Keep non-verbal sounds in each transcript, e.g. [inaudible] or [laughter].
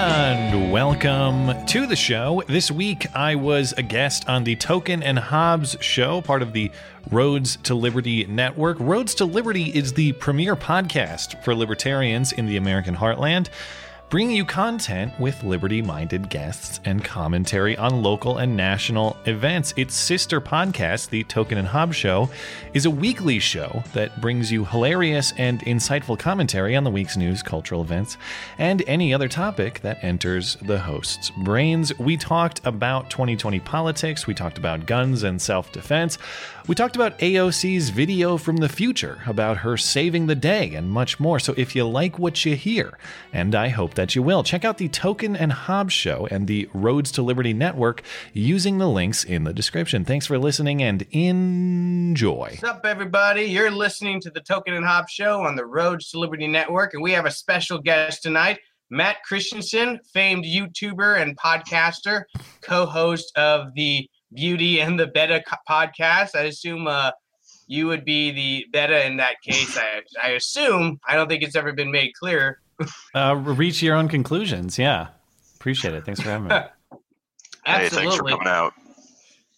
And welcome to the show. This week I was a guest on the Token and Hobbs show, part of the Roads to Liberty network. Roads to Liberty is the premier podcast for libertarians in the American heartland bringing you content with liberty minded guests and commentary on local and national events. Its sister podcast, The Token and Hobbs Show, is a weekly show that brings you hilarious and insightful commentary on the week's news, cultural events, and any other topic that enters the host's brains. We talked about 2020 politics, we talked about guns and self defense. We talked about AOC's video from the future about her saving the day and much more. So if you like what you hear, and I hope that you will, check out the Token and Hobbs show and the Roads to Liberty network using the links in the description. Thanks for listening and enjoy. What's up, everybody? You're listening to the Token and Hobbs show on the Roads to Liberty network, and we have a special guest tonight. Matt Christensen, famed YouTuber and podcaster, co host of the Beauty and the Beta podcast. I assume uh, you would be the Beta in that case. I, I assume. I don't think it's ever been made clear. Uh, reach your own conclusions. Yeah. Appreciate it. Thanks for having me. [laughs] Hey, thanks for coming out.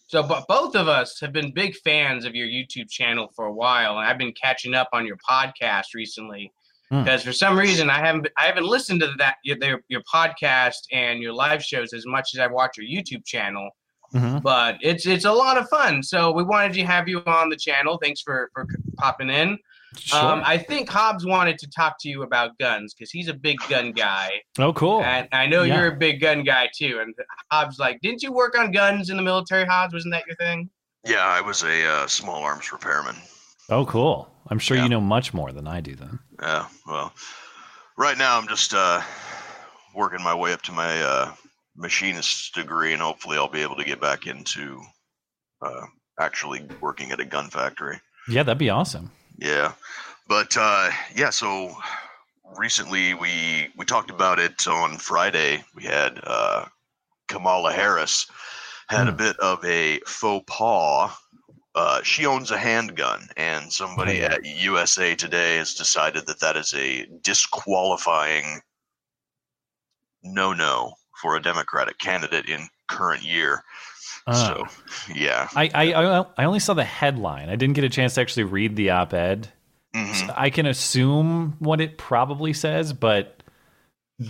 So, but both of us have been big fans of your YouTube channel for a while, and I've been catching up on your podcast recently because hmm. for some reason I haven't I haven't listened to that your, your podcast and your live shows as much as I watch your YouTube channel. Mm-hmm. But it's it's a lot of fun. So we wanted to have you on the channel. Thanks for for popping in. Sure. Um, I think Hobbs wanted to talk to you about guns because he's a big gun guy. Oh, cool! And I know yeah. you're a big gun guy too. And Hobbs, like, didn't you work on guns in the military? Hobbs, wasn't that your thing? Yeah, I was a uh, small arms repairman. Oh, cool! I'm sure yeah. you know much more than I do. Then. Yeah. Well, right now I'm just uh, working my way up to my uh, machinist degree, and hopefully I'll be able to get back into uh, actually working at a gun factory. Yeah, that'd be awesome. Yeah, but uh, yeah, so recently we we talked about it on Friday. We had uh, Kamala Harris had mm. a hmm. bit of a faux pas. Uh, she owns a handgun, and somebody oh, yeah. at USA Today has decided that that is a disqualifying no no for a Democratic candidate in current year. Uh, so, yeah. I, I I only saw the headline. I didn't get a chance to actually read the op-ed. Mm-hmm. So I can assume what it probably says, but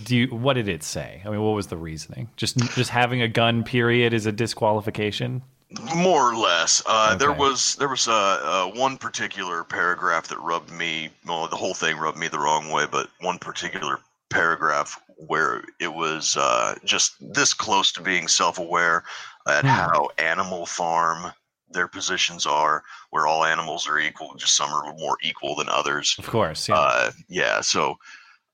do you, what did it say? I mean, what was the reasoning? Just just having a gun period is a disqualification. More or less. Uh, okay. There was there was uh, uh, one particular paragraph that rubbed me. Well, the whole thing rubbed me the wrong way, but one particular paragraph where it was uh, just this close to being self-aware at mm. how Animal Farm their positions are, where all animals are equal, just some are more equal than others. Of course, yeah. Uh, yeah. So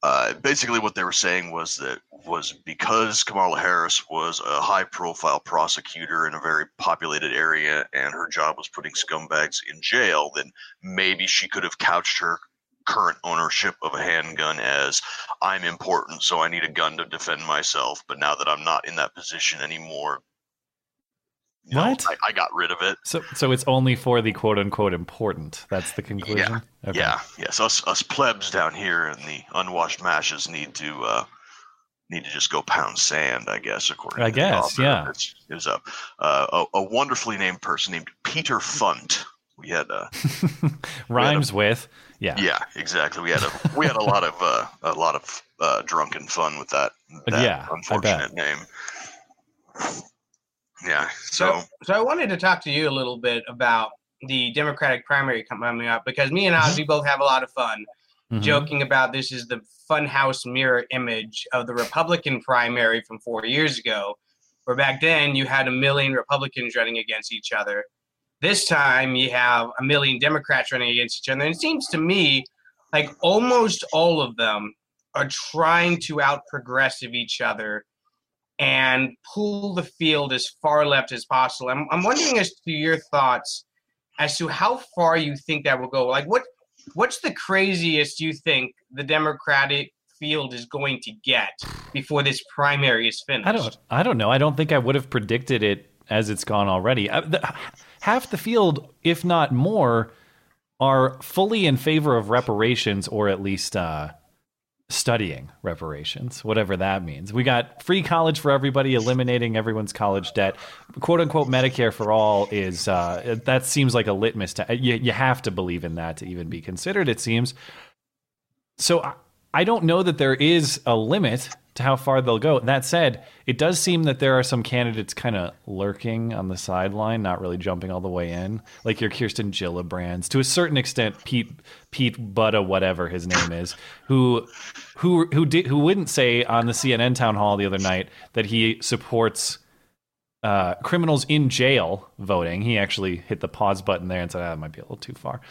uh, basically, what they were saying was that was because Kamala Harris was a high-profile prosecutor in a very populated area, and her job was putting scumbags in jail, then maybe she could have couched her current ownership of a handgun as I'm important, so I need a gun to defend myself. But now that I'm not in that position anymore, what? Know, I, I, got rid of it. So, so it's only for the quote unquote important. That's the conclusion. Yeah, okay. yeah, yes. Us, us plebs down here and the unwashed mashes need to uh, need to just go pound sand. I guess according. I to guess, the yeah. It was a, uh, a, a wonderfully named person named Peter Funt. We had uh, a rhymes [laughs] we had a, with yeah yeah exactly. We had a we had a lot of uh, a lot of uh, drunken fun with that. that yeah, unfortunate name. Yeah. So, so, so I wanted to talk to you a little bit about the Democratic primary coming up because me and Ozzy both have a lot of fun mm-hmm. joking about this is the funhouse mirror image of the Republican primary from four years ago, where back then you had a million Republicans running against each other. This time you have a million Democrats running against each other. And it seems to me like almost all of them are trying to out progressive each other and pull the field as far left as possible. I'm, I'm wondering as to your thoughts as to how far you think that will go. Like, what what's the craziest you think the Democratic field is going to get before this primary is finished? I don't. I don't know. I don't think I would have predicted it as it's gone already. Uh, the, half the field, if not more, are fully in favor of reparations, or at least uh, studying reparations, whatever that means. We got free college for everybody, eliminating everyone's college debt. "Quote unquote" Medicare for all is uh, that seems like a litmus test. You, you have to believe in that to even be considered. It seems. So I, I don't know that there is a limit to how far they'll go. That said, it does seem that there are some candidates kind of lurking on the sideline, not really jumping all the way in, like your Kirsten Gillibrands, to a certain extent, Pete Pete Butta, whatever his name is, who who who did who wouldn't say on the CNN town hall the other night that he supports. Uh, criminals in jail voting. He actually hit the pause button there and said, ah, "That might be a little too far."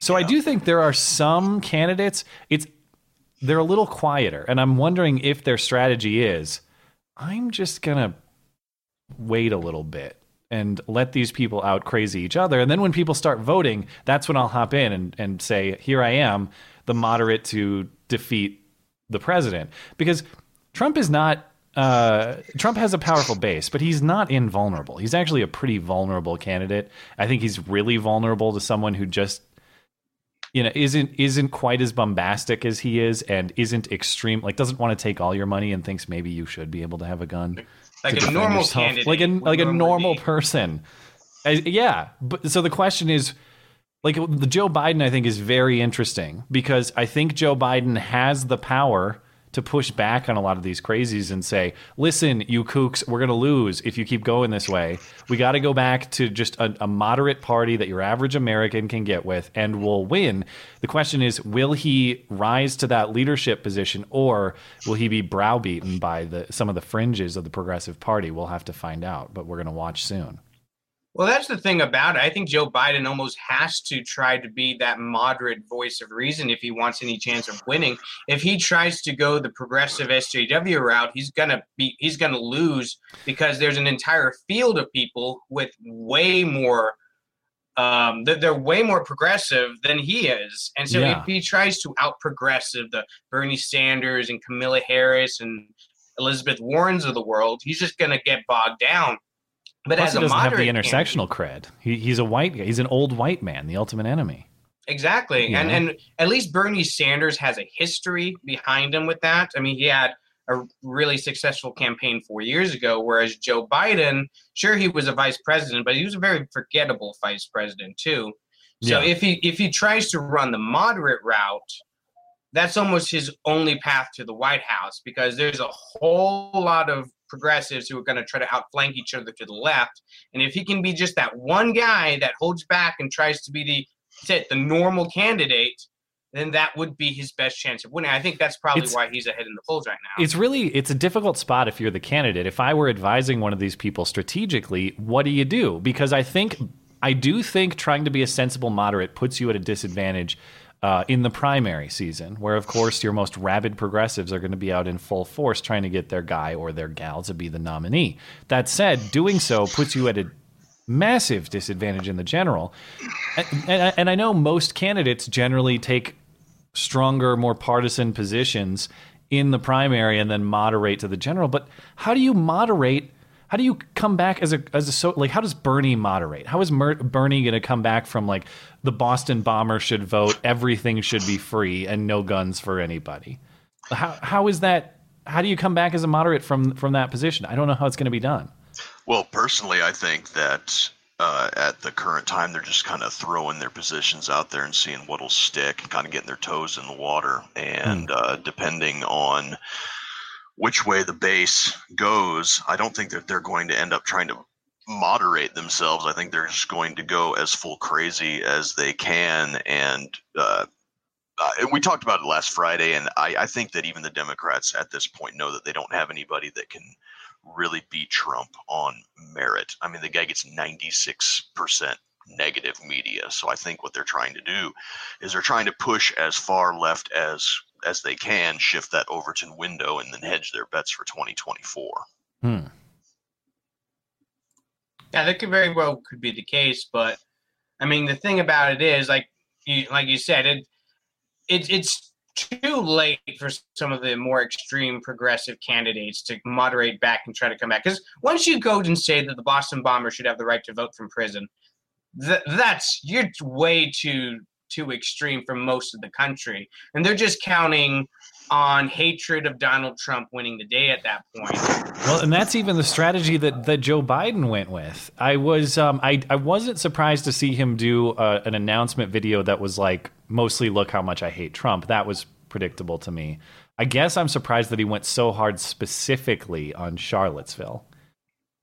So yeah. I do think there are some candidates. It's they're a little quieter, and I'm wondering if their strategy is I'm just gonna wait a little bit and let these people out crazy each other. And then when people start voting, that's when I'll hop in and, and say, here I am, the moderate to defeat the president. Because Trump is not uh, Trump has a powerful base, but he's not invulnerable. He's actually a pretty vulnerable candidate. I think he's really vulnerable to someone who just you know isn't isn't quite as bombastic as he is and isn't extreme like doesn't want to take all your money and thinks maybe you should be able to have a gun like a normal candidate like a like a normal be. person yeah but so the question is like the Joe Biden I think is very interesting because I think Joe Biden has the power to push back on a lot of these crazies and say, listen, you kooks, we're going to lose if you keep going this way. We got to go back to just a, a, moderate party that your average American can get with and we'll win. The question is, will he rise to that leadership position or will he be browbeaten by the, some of the fringes of the Progressive Party? We'll have to find out, but we're going to watch soon. Well, that's the thing about it. I think Joe Biden almost has to try to be that moderate voice of reason if he wants any chance of winning. If he tries to go the progressive SJW route, he's gonna be he's gonna lose because there's an entire field of people with way more um, they're way more progressive than he is. And so yeah. if he tries to out progressive the Bernie Sanders and Kamala Harris and Elizabeth Warrens of the world, he's just going to get bogged down. But Plus as he doesn't have the intersectional cred. He, he's a white guy. He's an old white man, the ultimate enemy. Exactly, yeah. and and at least Bernie Sanders has a history behind him with that. I mean, he had a really successful campaign four years ago, whereas Joe Biden, sure, he was a vice president, but he was a very forgettable vice president too. So yeah. if he if he tries to run the moderate route, that's almost his only path to the White House because there's a whole lot of progressives who are going to try to outflank each other to the left. And if he can be just that one guy that holds back and tries to be the the normal candidate, then that would be his best chance of winning. I think that's probably it's, why he's ahead in the polls right now. It's really it's a difficult spot if you're the candidate. If I were advising one of these people strategically, what do you do? Because I think I do think trying to be a sensible moderate puts you at a disadvantage uh, in the primary season, where of course your most rabid progressives are going to be out in full force trying to get their guy or their gal to be the nominee. That said, doing so puts you at a massive disadvantage in the general. And, and, and I know most candidates generally take stronger, more partisan positions in the primary and then moderate to the general. But how do you moderate how do you come back as a as a so like how does Bernie moderate? How is Mer- Bernie going to come back from like the Boston bomber should vote, everything should be free and no guns for anybody? How how is that how do you come back as a moderate from from that position? I don't know how it's going to be done. Well, personally, I think that uh, at the current time, they're just kind of throwing their positions out there and seeing what'll stick, kind of getting their toes in the water. And mm. uh, depending on which way the base goes, I don't think that they're going to end up trying to moderate themselves. I think they're just going to go as full crazy as they can. And, uh, uh, we talked about it last Friday, and I, I think that even the Democrats at this point know that they don't have anybody that can really beat Trump on merit. I mean, the guy gets 96% negative media. So I think what they're trying to do is they're trying to push as far left as as they can shift that Overton window and then hedge their bets for 2024. Hmm. Yeah, that could very well could be the case, but I mean, the thing about it is, like you like you said, it it it's too late for some of the more extreme progressive candidates to moderate back and try to come back. Because once you go and say that the Boston bomber should have the right to vote from prison, th- that's you're way too too extreme for most of the country, and they're just counting on hatred of Donald Trump winning the day at that point. Well, and that's even the strategy that, that Joe Biden went with. I was um, I I wasn't surprised to see him do uh, an announcement video that was like mostly look how much I hate Trump. That was predictable to me. I guess I'm surprised that he went so hard specifically on Charlottesville.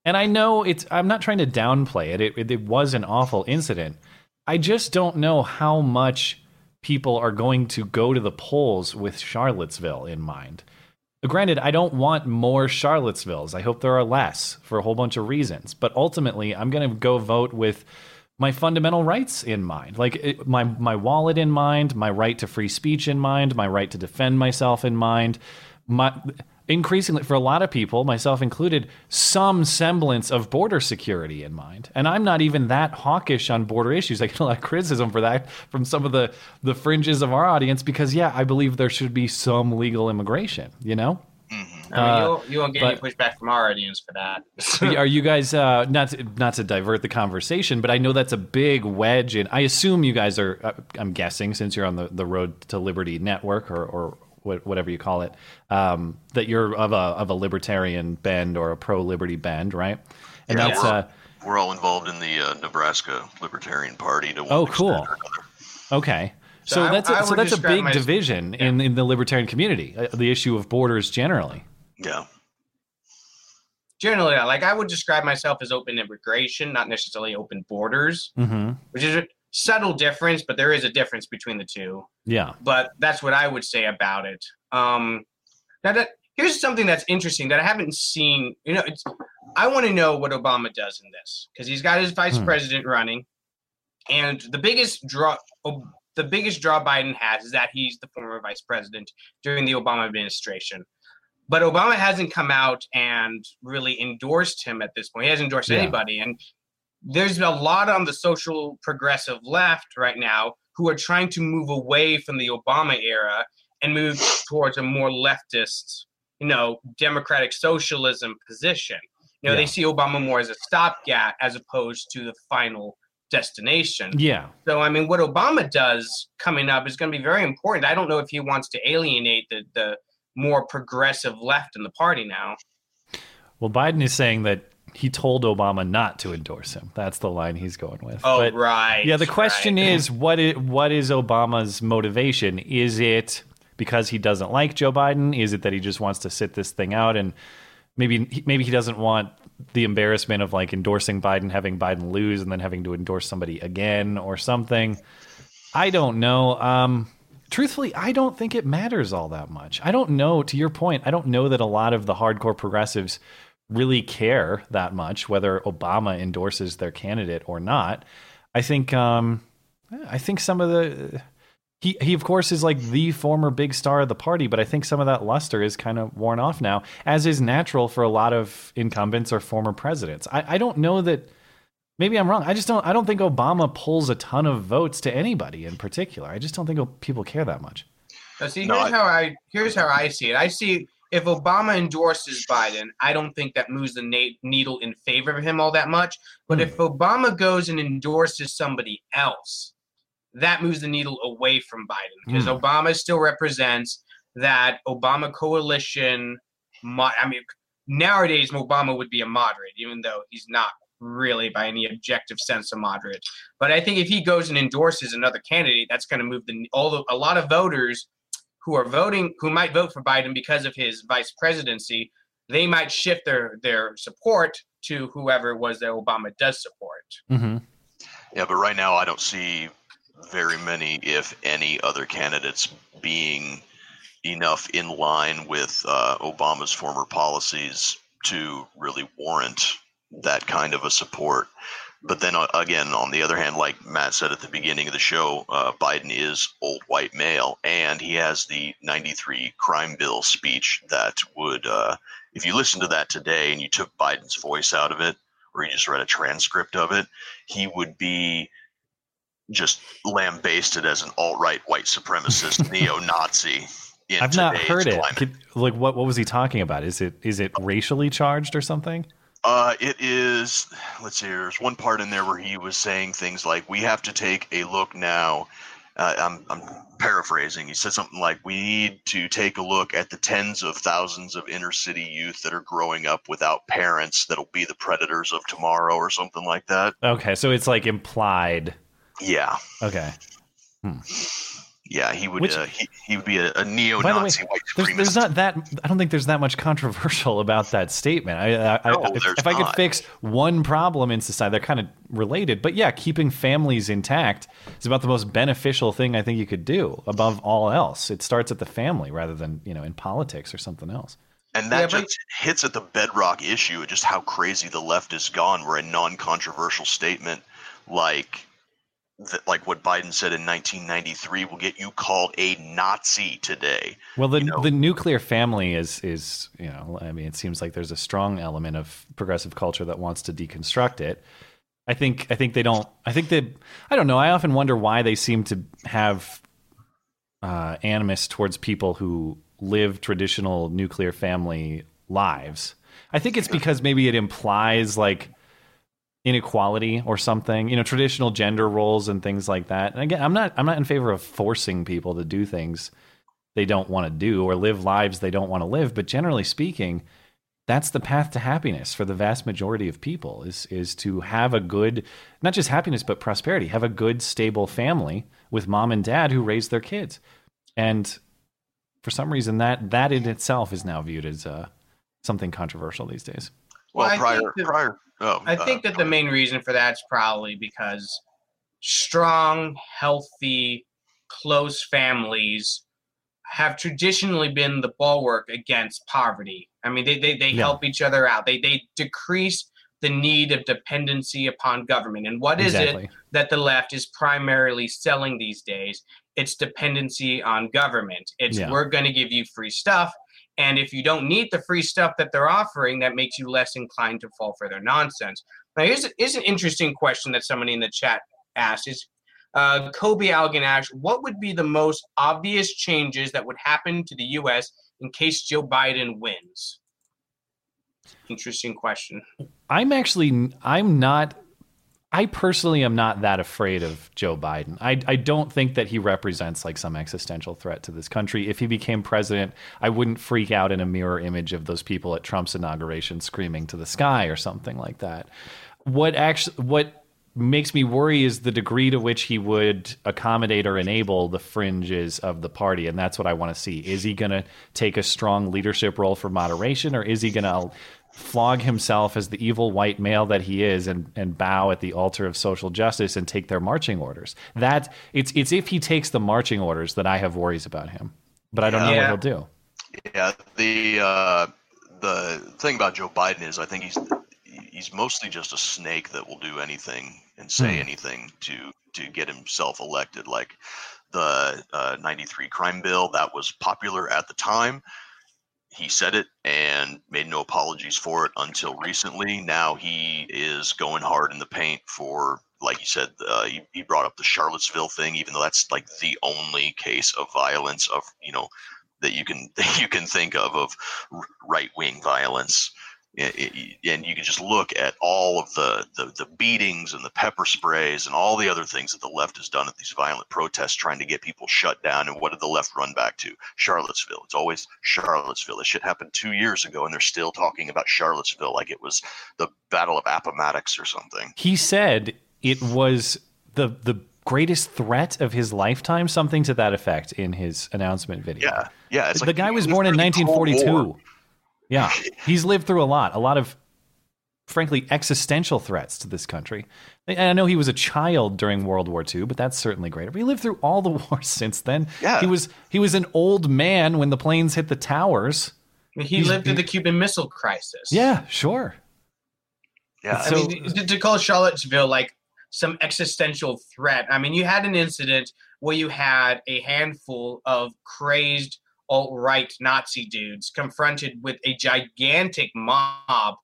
And I know it's I'm not trying to downplay it. It, it, it was an awful incident. I just don't know how much people are going to go to the polls with Charlottesville in mind. Granted, I don't want more Charlottesvilles. I hope there are less for a whole bunch of reasons. But ultimately, I'm going to go vote with my fundamental rights in mind, like it, my my wallet in mind, my right to free speech in mind, my right to defend myself in mind, my increasingly for a lot of people, myself included, some semblance of border security in mind. And I'm not even that hawkish on border issues. I get a lot of criticism for that from some of the the fringes of our audience because yeah, I believe there should be some legal immigration, you know? I mean, Uh, you'll, you won't get any pushback from our audience for that. [laughs] Are you guys uh, not to, not to divert the conversation, but I know that's a big wedge, and I assume you guys are. Uh, I'm guessing since you're on the, the Road to Liberty network or, or whatever you call it, um, that you're of a of a libertarian bend or a pro liberty bend, right? And Yeah, that's we're, uh, we're all involved in the uh, Nebraska Libertarian Party. To one Oh, cool. okay. So, So I- that's a, I so that's a big my- division in, in the libertarian community, uh, the issue of borders generally. Yeah. Generally, like I would describe myself as open immigration, not necessarily open borders, Mm-hmm. which is a subtle difference, but there is a difference between the two. Yeah. but that's what I would say about it. Um, now that here's something that's interesting that I haven't seen. You know, it's I want to know what Obama does in this because he's got his vice Hmm. president running, and the biggest draw. The biggest draw Biden has is that he's the former vice president during the Obama administration. But Obama hasn't come out and really endorsed him at this point. He hasn't endorsed Yeah. anybody. And there's a lot on the social progressive left right now who are trying to move away from the Obama era and move towards a more leftist, you know, democratic socialism position. You know, Yeah. they see Obama more as a stopgap as opposed to the final destination. Yeah. So, I mean, what Obama does coming up is going to be very important. I don't know if he wants to alienate the, the more progressive left in the party now. Well, Biden is saying that he told Obama not to endorse him. That's the line he's going with. Oh, But- right. Yeah, the question right. is what is what is Obama's motivation? Is it because he doesn't like Joe Biden? Is it that he just wants to sit this thing out and maybe maybe he doesn't want the embarrassment of like endorsing Biden, having Biden lose, and then having to endorse somebody again or something? I don't know. Um, truthfully, I don't think it matters all that much. I don't know. To your point, I don't know that a lot of the hardcore progressives really care that much whether Obama endorses their candidate or not. I think um, I think some of the he he of course is like the former big star of the party, but I think some of that luster is kind of worn off now, as is natural for a lot of incumbents or former presidents. I, I don't know that maybe I'm wrong. I just don't I don't think Obama pulls a ton of votes to anybody in particular. I just don't think people care that much. Now, see, No, here's I- how I here's how I see it. I see if Obama endorses Biden, I don't think that moves the na- needle in favor of him all that much. But Hmm. if Obama goes and endorses somebody else, that moves the needle away from Biden because Hmm. Obama still represents that Obama coalition. Mo- I mean, nowadays Obama would be a moderate, even though he's not really by any objective sense a moderate. But I think if he goes and endorses another candidate, that's going to move the all the, a lot of voters who are voting who might vote for Biden because of his vice presidency, they might shift their their support to whoever it was that Obama does support. Mm-hmm. Yeah, but right now I don't see very many, if any, other candidates being enough in line with uh, Obama's former policies to really warrant that kind of a support. But then uh, again, on the other hand, like Matt said at the beginning of the show, uh, Biden is old white male, and he has the '93 crime bill speech that would uh, if you listen to that today and you took Biden's voice out of it, or you just read a transcript of it, he would be just lambasted as an alt-right white supremacist [laughs] neo-Nazi. I've not heard it. Could, like, what what was he talking about? Is it is it racially charged or something? Uh, it is. Let's see. There's one part in there where he was saying things like, "We have to take a look now." Uh, I'm, I'm paraphrasing. He said something like, "We need to take a look at the tens of thousands of inner city youth that are growing up without parents that'll be the predators of tomorrow," or something like that. Okay, so it's like implied. Yeah. Okay. Hmm. Yeah, he would. Which, uh, he, he would be a, a neo-Nazi way, white supremacist. There's, there's, not that. I don't think there's that much controversial about that statement. I, I, no, if, if I could fix one problem in society, they're kind of related. But yeah, keeping families intact is about the most beneficial thing I think you could do above all else. It starts at the family rather than you know in politics or something else. And that yeah, just hits at the bedrock issue of just how crazy the left has gone. Where a non-controversial statement like that like what Biden said in 1993 will get you called a Nazi today. Well, the you know? the nuclear family is is you know I mean it seems like there's a strong element of progressive culture that wants to deconstruct it. I think I think they don't. I think that I don't know. I often wonder why they seem to have uh, animus towards people who live traditional nuclear family lives. I think it's because maybe it implies like inequality or something you know traditional gender roles and things like that. And again i'm not i'm not in favor of forcing people to do things they don't want to do or live lives they don't want to live but generally speaking that's the path to happiness for the vast majority of people is is to have a good not just happiness but prosperity have a good stable family with mom and dad who raise their kids. And for some reason that that in itself is now viewed as uh, something controversial these days. Well, well prior prior Oh, I uh, think that the main reason for that's probably because strong, healthy, close families have traditionally been the bulwark against poverty. I mean, they, they, they yeah. help each other out. They, they decrease the need of dependency upon government. And what is exactly. it that the left is primarily selling these days? It's dependency on government. It's yeah. we're going to give you free stuff and if you don't need the free stuff that they're offering, that makes you less inclined to fall for their nonsense. Now, here's, here's an interesting question that somebody in the chat asked: Is uh, Kobe Algan asked, what would be the most obvious changes that would happen to the U.S. in case Joe Biden wins? Interesting question. I'm actually I'm not I personally am not that afraid of Joe Biden. I, I don't think that he represents like some existential threat to this country. If he became president, I wouldn't freak out in a mirror image of those people at Trump's inauguration screaming to the sky or something like that. What actually what makes me worry is the degree to which he would accommodate or enable the fringes of the party and that's what I want to see. Is he going to take a strong leadership role for moderation or is he going to flog himself as the evil white male that he is and, and bow at the altar of social justice and take their marching orders. That it's it's if he takes the marching orders that I have worries about him. But I don't yeah. know what he'll do. Yeah, the uh, the thing about Joe Biden is I think he's he's mostly just a snake that will do anything and say hmm. anything to to get himself elected. Like the uh, 93 crime bill that was popular at the time he said it and made no apologies for it until recently. Now he is going hard in the paint for, like you said, uh, he, he brought up the Charlottesville thing, even though that's like the only case of violence of you know that you can [laughs] that you can think of of right wing violence and you can just look at all of the, the, the beatings and the pepper sprays and all the other things that the left has done at these violent protests trying to get people shut down. And what did the left run back to? Charlottesville. It's always charlottesville. This shit happened two years ago and they're still talking about charlottesville like it was the battle of appomattox or something. He said it was the the greatest threat of his lifetime something to that effect in his announcement video. Yeah yeah the like, guy was born in 1942 yeah, he's lived through a lot, a lot of frankly existential threats to this country. And I know he was a child during World War II, but that's certainly great. But he lived through all the [laughs] wars since then. Yeah. He was he was an old man when the planes hit the towers. I mean, he he's, lived through the Cuban Missile Crisis. Yeah, sure. Yeah, so, I mean, to, to call Charlottesville like some existential threat. I mean, you had an incident where you had a handful of crazed alt right Nazi dudes confronted with a gigantic mob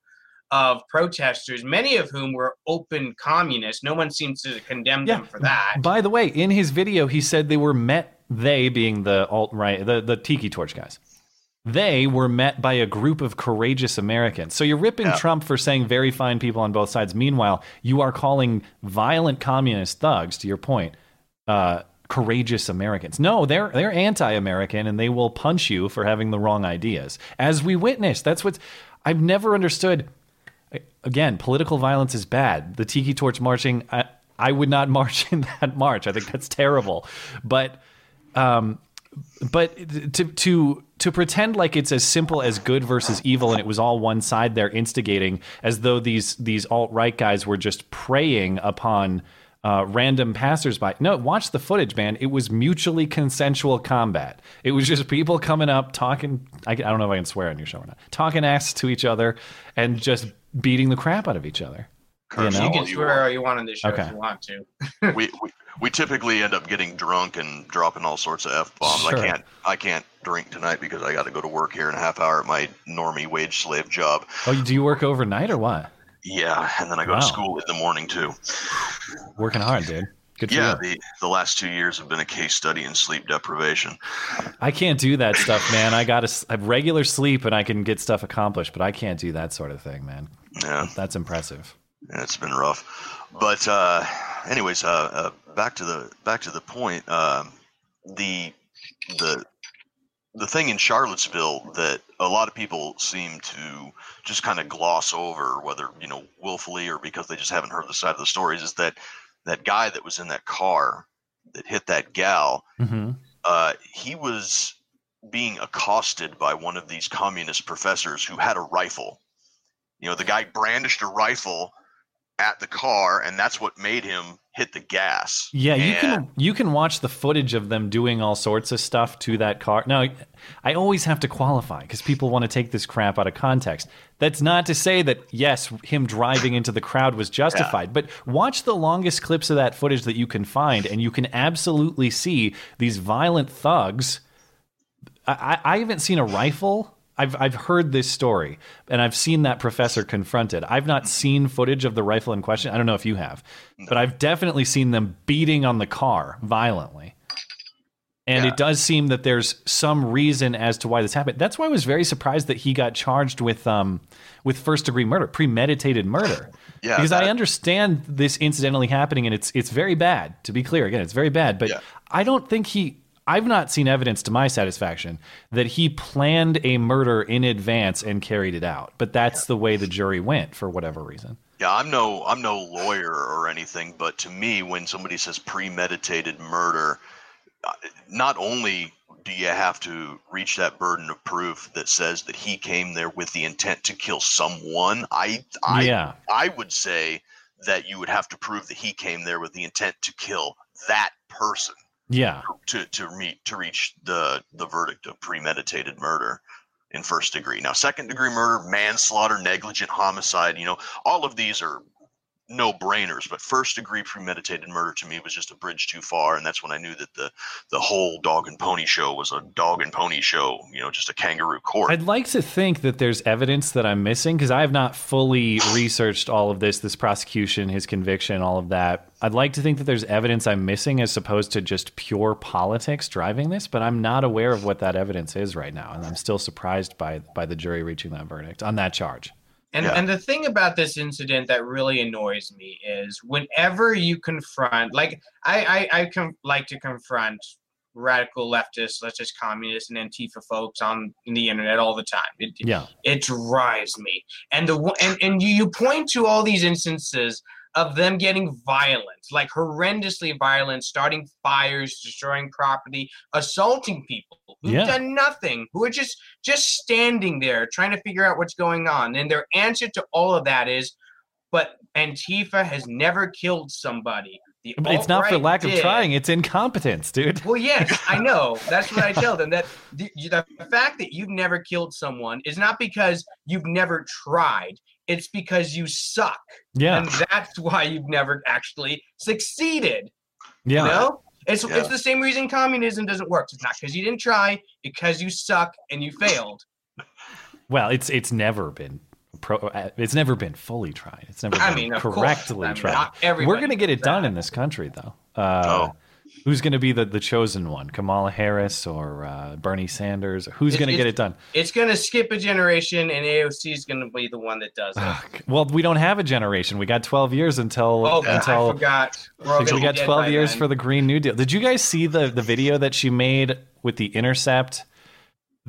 of protesters, many of whom were open communists. No one seems to condemn Yeah. them for that. By the way, in his video, he said they were met. They being the alt right, the the Tiki Torch guys. They were met by a group of courageous Americans. So you're ripping Yeah. Trump for saying very fine people on both sides. Meanwhile, you are calling violent communist thugs, to your point, uh, courageous Americans. No, they're they're anti-American and they will punch you for having the wrong ideas. As we witnessed, that's what's I've never understood. Again, political violence is bad. The Tiki Torch marching, I, I would not [laughs] march in that march. I think that's terrible. But um, but to to to pretend like it's as simple as good versus evil and it was all one side there instigating as though these these alt right guys were just preying upon uh, random passersby. No, watch the footage, man. It was mutually consensual combat. It was just people coming up talking. I, I don't know if I can swear on your show or not. Talking ass to each other and just beating the crap out of each other. Curse know? You can swear all you want on this show Okay. if you want to. [laughs] [laughs] we, we we typically end up getting drunk and dropping all sorts of f bombs. Sure. I can't I can't drink tonight because I got to go to work here in a half hour at my normie wage slave job. Oh, do you work overnight or what? Yeah, and then I go Wow. to school in the morning too. Working hard, dude. Good Yeah, the the last two years have been a case study in sleep deprivation. I can't do that stuff, man. I got to have regular sleep and I can get stuff accomplished, but I can't do that sort of thing, man. Yeah, That's impressive. Yeah, it's been rough. But uh, anyways, uh, uh, back to the back to the point. Um the the the thing in Charlottesville that a lot of people seem to just kind of gloss over, whether you know willfully or because they just haven't heard the side of the stories, is that that guy that was in that car that hit that gal. hmm Uh, he was being accosted by one of these communist professors who had a rifle. You know, the guy brandished a rifle at the car, and that's what made him hit the gas. Yeah, you And- can you can watch the footage of them doing all sorts of stuff to that car. Now, I always have to qualify because people want to take this crap out of context. That's not to say that yes, him driving into the crowd was justified, but watch the longest clips of that footage that you can find, and you can absolutely see these violent thugs. I, I, I haven't seen a rifle. I've I've heard this story, and I've seen that professor confronted. I've not seen footage of the rifle in question. I don't know if you have, but I've definitely seen them beating on the car violently. And Yeah. it does seem that there's some reason as to why this happened. That's why I was very surprised that he got charged with um with first degree murder, premeditated murder. Yeah, because I understand this incidentally happening, and it's it's very bad. To be clear, again, it's very bad. But Yeah. I don't think he. I've not seen evidence to my satisfaction that he planned a murder in advance and carried it out. But that's the way the jury went for whatever reason. Yeah, I'm no I'm no lawyer or anything, but to me, when somebody says premeditated murder, uh, not only do you have to reach that burden of proof that says that he came there with the intent to kill someone, I I yeah, I would say that you would have to prove that he came there with the intent to kill that person yeah, to to meet to reach the the verdict of premeditated murder in first degree. Now, second degree murder, manslaughter, negligent homicide, you know, all of these are no brainers, but first degree premeditated murder to me was just a bridge too far, and that's when I knew that the the whole dog and pony show was a dog and pony show, you know, just a kangaroo court. I'd like to think that there's evidence that I'm missing because I have not fully researched all of this, this prosecution, his conviction, all of that. I'd like to think that there's evidence I'm missing as opposed to just pure politics driving this, but I'm not aware of what that evidence is right now, and I'm still surprised by by the jury reaching that verdict on that charge. And Yeah. and the thing about this incident that really annoys me is whenever you confront, like I I, I com- like to confront radical leftists, such as communists and Antifa folks on the internet all the time. It, Yeah, it drives me. And the and and you, you point to all these instances of them getting violent, like horrendously violent, starting fires, destroying property, assaulting people who've Yeah. done nothing, who are just just standing there trying to figure out what's going on. And their answer to all of that is, but Antifa has never killed somebody. The but it's not for lack of trying; it's incompetence, dude. Well, yes, [laughs] I know. That's what I tell them. That the, the fact that you've never killed someone is not because you've never tried. It's because you suck, Yeah, and that's why you've never actually succeeded. yeah. You know. It's Yeah. it's the same reason communism doesn't work. It's not because you didn't try, because you suck and you failed. Well, it's it's never been pro. uh, It's never been fully tried. It's never I been mean, of course. correctly I mean, tried. We're gonna get it done that. in this country, though. Uh, Oh. Who's going to be the, the chosen one? Kamala Harris or uh, Bernie Sanders? Who's going to get it done? It's gonna skip a generation, and AOC is gonna be the one that does it. Ugh, well, we don't have a generation. We got 12 years until oh, I until forgot. We're we got 12 years then. for the Green New Deal. Did you guys see the the video that she made with the Intercept?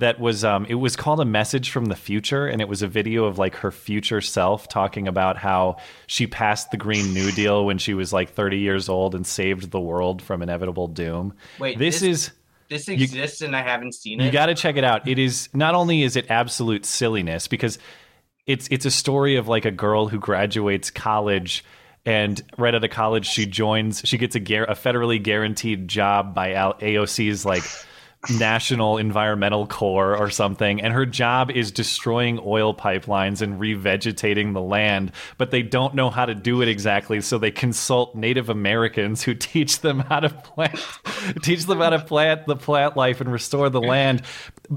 That was um, it was called a message from the future, and it was a video of like her future self talking about how she passed the Green New Deal when she was like 30 years old and saved the world from inevitable doom. Wait, this, this- is This exists, and I haven't seen it. you got to check it out. It is not only is it absolute silliness because it's it's a story of like a girl who graduates college and right out of college she joins she gets a a federally guaranteed job by AOC's like National Environmental Corps or something and her job is destroying oil pipelines and revegetating the land but they don't know how to do it exactly so they consult Native Americans who [laughs] teach them how to plant teach them how to plant the plant life and restore the land.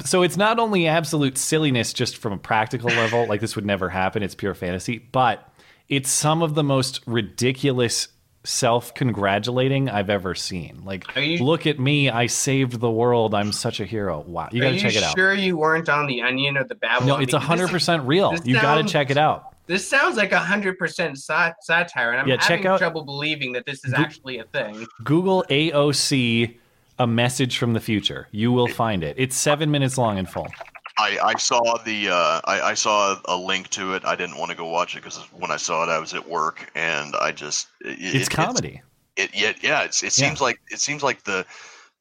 So it's not only absolute silliness just from a practical level like this would never happen it's pure fantasy but it's some of the most ridiculous self-congratulating I've ever seen. Like, you- look at me, I saved the world. I'm such a hero. Wow, you got to check it out. sure you weren't on the Onion or the Babylon? No, it's hundred percent real. this You got to check it out. This sounds like a hundred percent satire, and I'm Yeah, having out- trouble believing that this is Go- actually a thing. Google AOC, a message from the future. You will find it. It's seven minutes long in full. I, I saw the uh, I, I saw a link to it. I didn't want to go watch it because when I saw it, I was at work, and I just it, It's it- comedy. It, yeah, yeah. It's, it Yeah. seems like it seems like the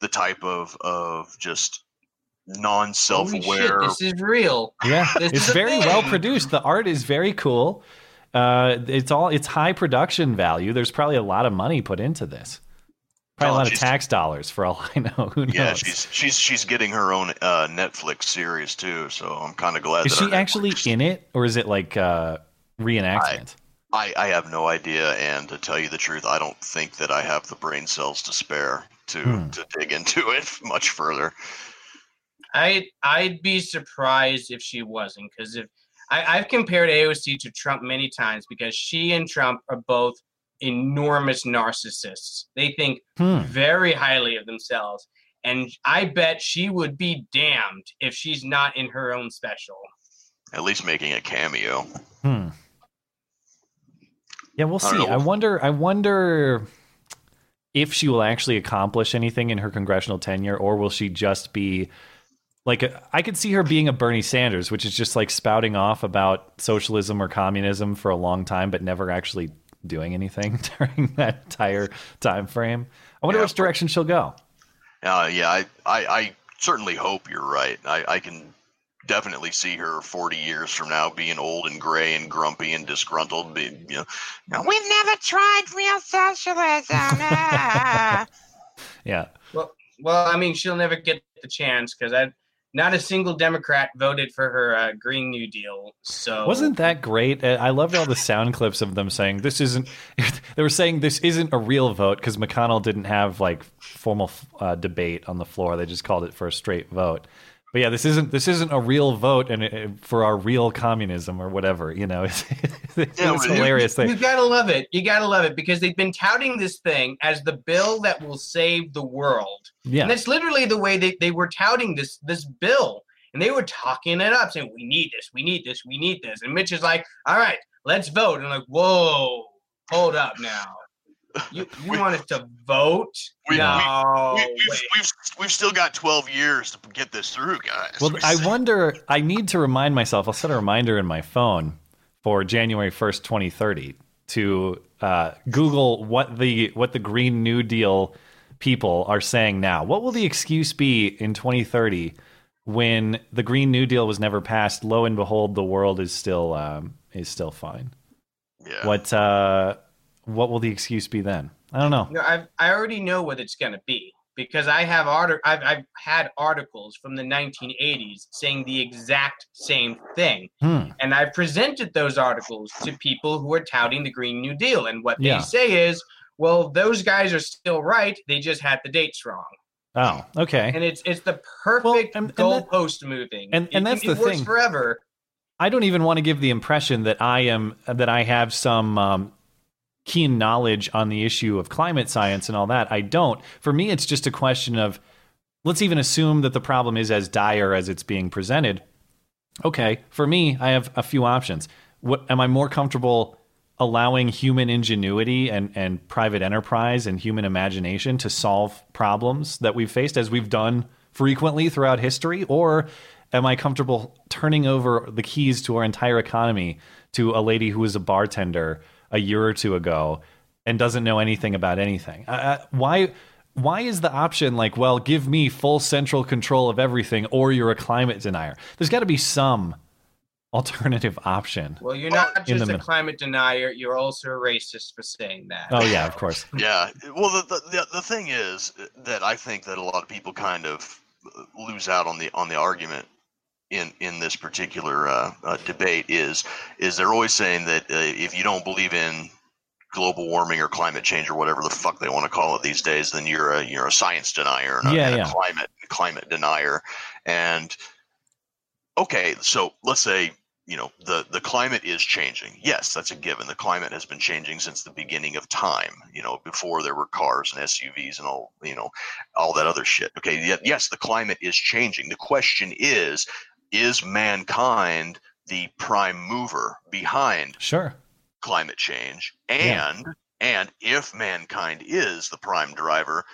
the type of of just non Holy self aware. this is real. Yeah, [laughs] This it's very thing. well produced. The art is very cool. Uh, it's all it's high production value. There's probably a lot of money put into this. Probably Oh, a lot of tax dollars for all [laughs] I know. Who knows? Yeah, she's she's she's getting her own uh, Netflix series too. So I'm kind of glad. is that she actually Netflix- in it, or is it like uh, reenactment? I, I have no idea, and to tell you the truth, I don't think that I have the brain cells to spare to Hmm. to dig into [laughs] it much further. I I'd be surprised if she wasn't, because if I, I've compared AOC to Trump many times because she and Trump are both enormous narcissists. They think Hmm. very highly of themselves. And I bet she would be damned if she's not in her own special. At least making a cameo. Hmm. Yeah, we'll I see. don't. I wonder. I wonder if she will actually accomplish anything in her congressional tenure, or will she just be like I could see her being a Bernie Sanders, which is just like spouting off about socialism or communism for a long time, but never actually doing anything [laughs] during that entire time frame. I wonder Yeah. which direction she'll go. Uh, yeah, I, I I certainly hope you're right. I, I can definitely see her 40 years from now being old and gray and grumpy and disgruntled. Be, you know, "No, we've never tried real socialism. ah." [laughs] Yeah. Well, I mean, she'll never get the chance because I, not a single Democrat voted for her uh, Green New Deal. So Wasn't that great? I loved all the sound clips of them saying this isn't. [laughs] They were saying this isn't a real vote because McConnell didn't have like formal uh, debate on the floor. They just called it for a straight vote. But yeah, this isn't this isn't a real vote and it, for our real communism or whatever. You know, [laughs] it's, it's Yeah, a but- hilarious You thing. gotta love it. You gotta love it because they've been touting this thing as the bill that will save the world. Yeah, And that's literally the way they, they were touting this this bill. And they were talking it up, saying, We need this, we need this, we need this. And Mitch is like, All right, let's vote. And I'm like, Whoa, hold up now. [laughs] You you We- want us to vote? We- we- no. we, we've, we've we've still got 12 years to get this through, guys. Well, I still- wonder. I need to remind myself. I'll set a reminder in my phone for January first, twenty thirty, to uh, Google what the what the Green New Deal people are saying now. What will the excuse be in twenty thirty when the Green New Deal was never passed? Lo and behold, the world is still um, is still fine. Yeah. What uh, what will the excuse be then? I don't know. No, I I already know what it's gonna be because I have art I've I've had articles from the 1980s saying the exact same thing, Hmm. and I presented those articles to people who are touting the Green New Deal, and what Yeah. they say is, Well, those guys are still right. They just had the dates wrong. Oh, okay. And it's it's the perfect that- goalpost moving. and- It- and that's it, the works thing. forever. I don't even want to give the impression that I am that I have some um, keen knowledge on the issue of climate science and all that. I don't. For me, it's just a question of let's even assume that the problem is as dire as it's being presented. Okay, for me, I have a few options. What am I more comfortable allowing human ingenuity and, and private enterprise and human imagination to solve problems that we've faced as we've done frequently throughout history? Or am I comfortable turning over the keys to our entire economy to a lady who is a bartender a year or two ago and doesn't know anything about anything? Uh, Uh, why? Why is the option like, well, give me full central control of everything, or you're a climate denier? There's got to be some alternative [laughs] option. Well, you're not just the a middle. climate denier. You're also a racist for saying that. Oh yeah, of course. [laughs] Yeah. Well, the, the the the thing is that I think that a lot of people kind of lose out on the on the argument in in this particular uh, uh, debate is is they're always saying that uh, if you don't believe in global warming or climate change or whatever the fuck they want to call it these days, then you're a you're a science denier and a, Yeah, a climate climate denier. And okay, so let's say you know the the climate is changing. Yes, that's a given. The climate has been changing since the beginning of time. You know, before there were cars and SUVs and all you know all that other shit. Okay, yes, the climate is changing. The question is, is mankind the prime mover behind Sure. climate change Yeah. and and if mankind is the prime driver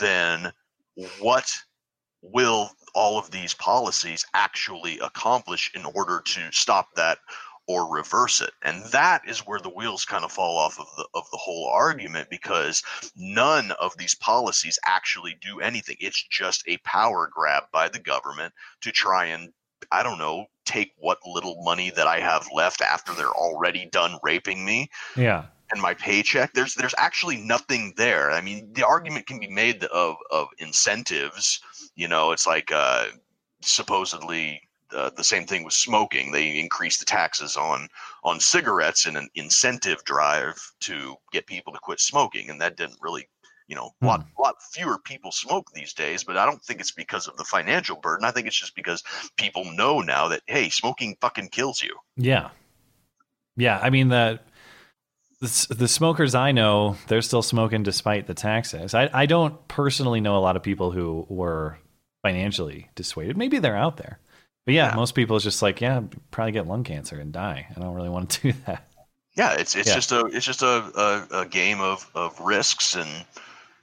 then what will all of these policies actually accomplish in order to stop that or reverse it and that is where the wheels kind of fall off of the of the whole argument because none of these policies actually do anything it's just a power grab by the government to try and I don't know, take what little money that I have left after they're already done raping me Yeah. and my paycheck. There's there's actually nothing there. I mean, the argument can be made of of incentives. You know, it's like uh, supposedly uh, the same thing with smoking. They increased the taxes on on cigarettes in an incentive drive to get people to quit smoking, and that didn't really. You know, a lot, hmm. lot fewer people smoke these days, but I don't think it's because of the financial burden. I think it's just because people know now that hey, smoking fucking kills you. Yeah. Yeah. I mean the the, the smokers I know, they're still smoking despite the taxes. I, I don't personally know a lot of people who were financially dissuaded. Maybe they're out there. But yeah, Yeah. most people is just like, yeah, probably get lung cancer and die. I don't really want to [laughs] do that. Yeah, it's it's Yeah. just a it's just a, a, a game of, of risks and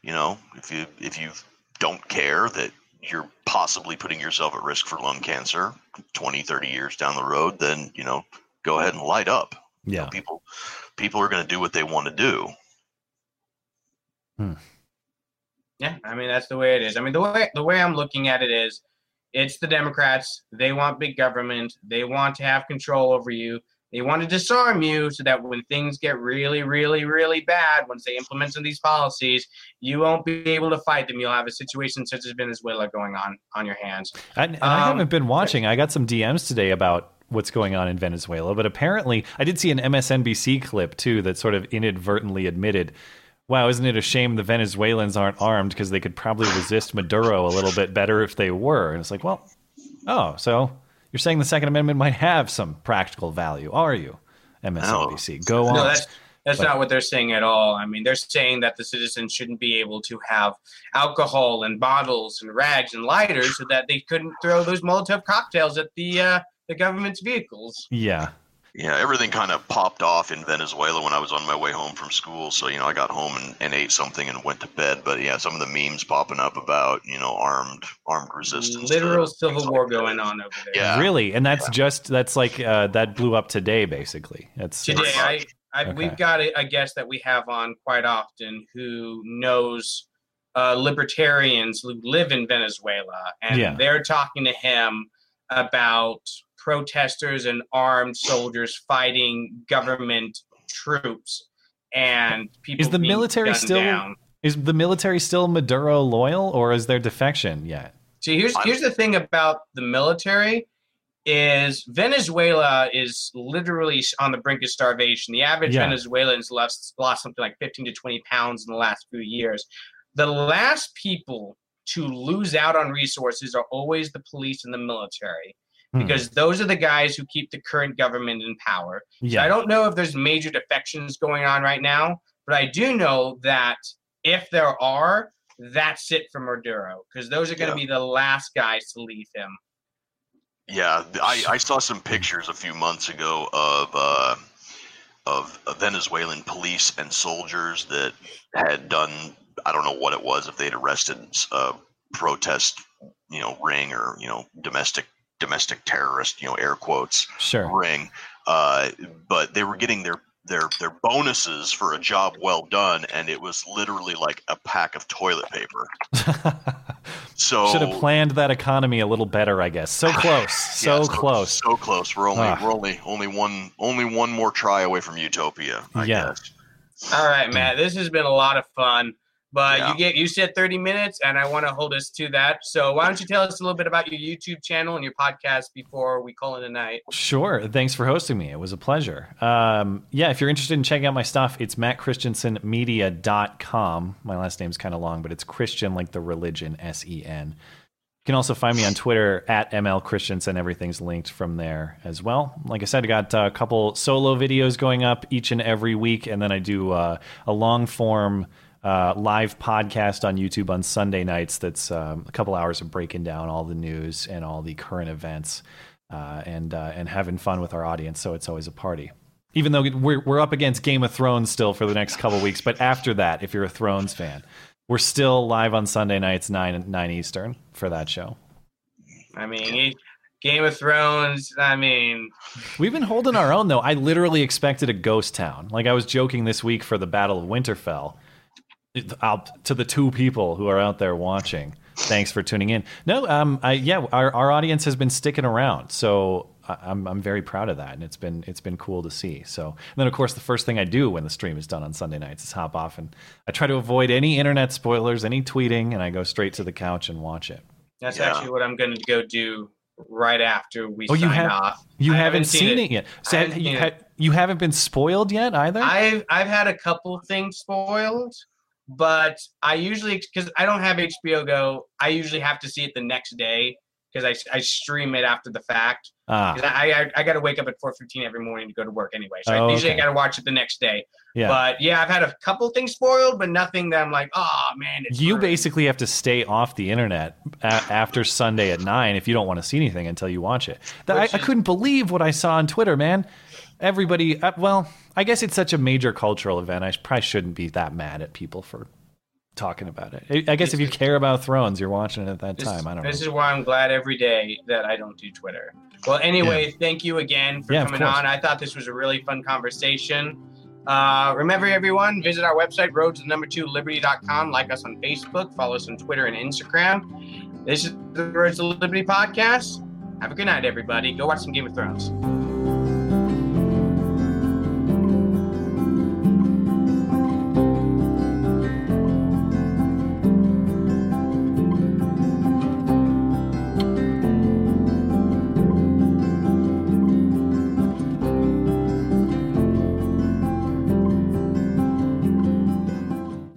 you know, if you if you don't care that you're possibly putting yourself at risk for lung cancer 20, 30 years down the road, then, you know, go ahead and light up. You know, Yeah. people people are gonna do what they want to do. Hmm. Yeah, I mean that's the way it is. I mean the way the way I'm looking at it is, it's the Democrats. They want big government. They want to have control over you. They want to disarm you so that when things get really, really, really bad, once they implement some of these policies, you won't be able to fight them. You'll have a situation such as Venezuela going on on your hands. And, and I Um, haven't been watching. I got some DMs today about what's going on in Venezuela, but apparently I did see an MSNBC clip too that sort of inadvertently admitted, "Wow, isn't it a shame the Venezuelans aren't armed because they could probably resist Maduro a little bit better if they were?" And it's like, well, oh, so you're saying the Second Amendment might have some practical value, are you? MSNBC, go on. No, that's that's But- not what they're saying at all. I mean, they're saying that the citizens shouldn't be able to have alcohol and bottles and rags and lighters, so that they couldn't throw those Molotov cocktails at the uh, the government's vehicles. yeah, Yeah, everything kind of popped off in Venezuela when I was on my way home from school. So, you know, I got home and, and ate something and went to bed. But yeah, some of the memes popping up about, you know, armed armed resistance. Literal things civil like war that. going on over there. Yeah. really, and that's just that's like uh, that blew up today, basically. That's Today, Pretty I. I Okay. we've got a, a guest that we have on quite often who knows uh, libertarians who live in Venezuela, and Yeah. they're talking to him about protesters and armed soldiers fighting government troops and people. Is the military still- down. Is the military still Maduro loyal, or is there defection yet? So here's here's the thing about the military. is Venezuela is literally on the brink of starvation. The average Yeah. Venezuelan's lost lost something like 15 to 20 pounds in the last few years. The last people to lose out on resources are always the police and the military Hmm. because those are the guys who keep the current government in power. So Yeah. I don't know if there's major defections going on right now, but I do know that if there are, that's it for Maduro because those are going to Yeah. be the last guys to leave him. Yeah, I, I saw some pictures a few months ago of uh, of Venezuelan police and soldiers that had done I don't know what it was if they'd arrested a protest you know ring or you know domestic domestic terrorist you know air quotes Sure. ring, uh, but they were getting their their their bonuses for a job well done, and it was literally like a pack of toilet paper. [laughs] So Should have planned that economy a little better, I guess. So [laughs] close. So Yeah, close. So close. We're only Ah. we're only only one only one more try away from utopia. I Yeah. guess. All right, Matt. This has been a lot of fun. But Yeah. you get you said 30 minutes, and I want to hold us to that. So why don't you tell us a little bit about your YouTube channel and your podcast before we call it a night? Sure. Thanks for hosting me. It was a pleasure. Um, yeah, if you're interested in checking out my stuff, it's mattchristiansenmedia.com. My last name's kind of long, but it's Christian like the religion, S E N. You can also find me on Twitter at ML Christiansen. Everything's linked from there as well. Like I said, I got a couple solo videos going up each and every week, and then I do uh, a long form uh, live podcast on YouTube on Sunday nights. That's um, a couple hours of breaking down all the news and all the current events, uh, and uh, and having fun with our audience. So it's always a party. Even though we're we're up against Game of Thrones still for the next couple weeks, but after that, if you're a Thrones fan, we're still live on Sunday nights nine nine Eastern for that show. I mean, Game of Thrones. I mean, We've been holding our own though. I literally expected a ghost town. Like I was joking this week for the Battle of Winterfell. It- Out to the two people who are out there watching. Thanks for tuning in. No, um, I, yeah, our, our audience has been sticking around, so I- I'm I'm very proud of that, and it's been it's been cool to see. So and then of course the first thing I do when the stream is done on Sunday nights is hop off and I try to avoid any internet spoilers, any tweeting, and I go straight to the couch and watch it. that's Yeah. actually what I'm going to go do right after we Oh, you sign have- off. You I haven't, seen, it. yet. So have- haven't you, seen ha- you haven't been spoiled yet either. I've I've had a couple things spoiled, but I usually because I don't have HBO Go, I usually have to see it the next day because I, I stream it after the fact. ah, I I, I got to wake up at four fifteen every morning to go to work anyway, so Oh, I usually okay. got to watch it the next day. yeah. But yeah, I've had a couple things spoiled, but nothing that I'm like, oh man, it's you ruined." basically have to stay off the internet a- after Sunday at nine if you don't want to see anything until you watch it. That, I, Which I couldn't believe what I saw on Twitter, man. Everybody, uh, well, I guess it's such a major cultural event. I probably shouldn't be that mad at people for talking about it. I- I guess if you care about Thrones, you're watching it at that This, time. I don't know. this know. is why I'm glad every day that I don't do Twitter. Well, anyway, thank you again for Yeah, coming on. I thought this was a really fun conversation. Uh, remember, everyone, visit our website, roads to number two liberty.com. Like us on Facebook, follow us on Twitter and Instagram. This is the Roads to Liberty podcast. Have a good night, everybody. Go watch some Game of Thrones.